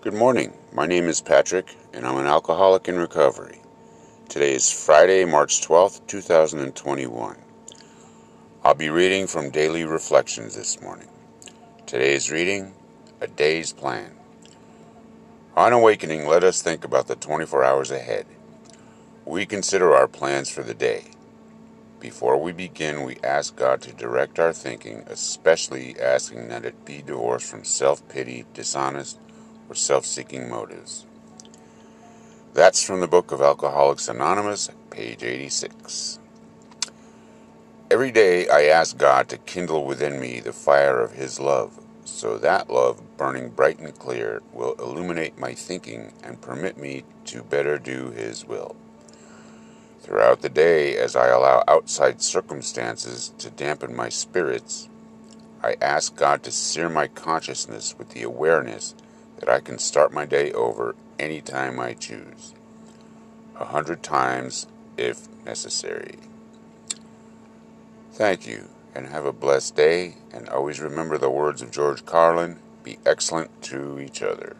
Good morning. My name is Patrick, and I'm an alcoholic in recovery. Today is Friday, March 12th, 2021. I'll be reading from Daily Reflections this morning. Today's reading A Day's Plan. On awakening, let us think about the 24 hours ahead. We consider our plans for the day. Before we begin, we ask God to direct our thinking, especially asking that it be divorced from self pity, dishonest, or self seeking motives. That's from the book of Alcoholics Anonymous, page 86. Every day I ask God to kindle within me the fire of His love, so that love, burning bright and clear, will illuminate my thinking and permit me to better do His will. Throughout the day, as I allow outside circumstances to dampen my spirits, I ask God to sear my consciousness with the awareness that I can start my day over any time I choose, a hundred times if necessary. Thank you, and have a blessed day, and always remember the words of George Carlin be excellent to each other.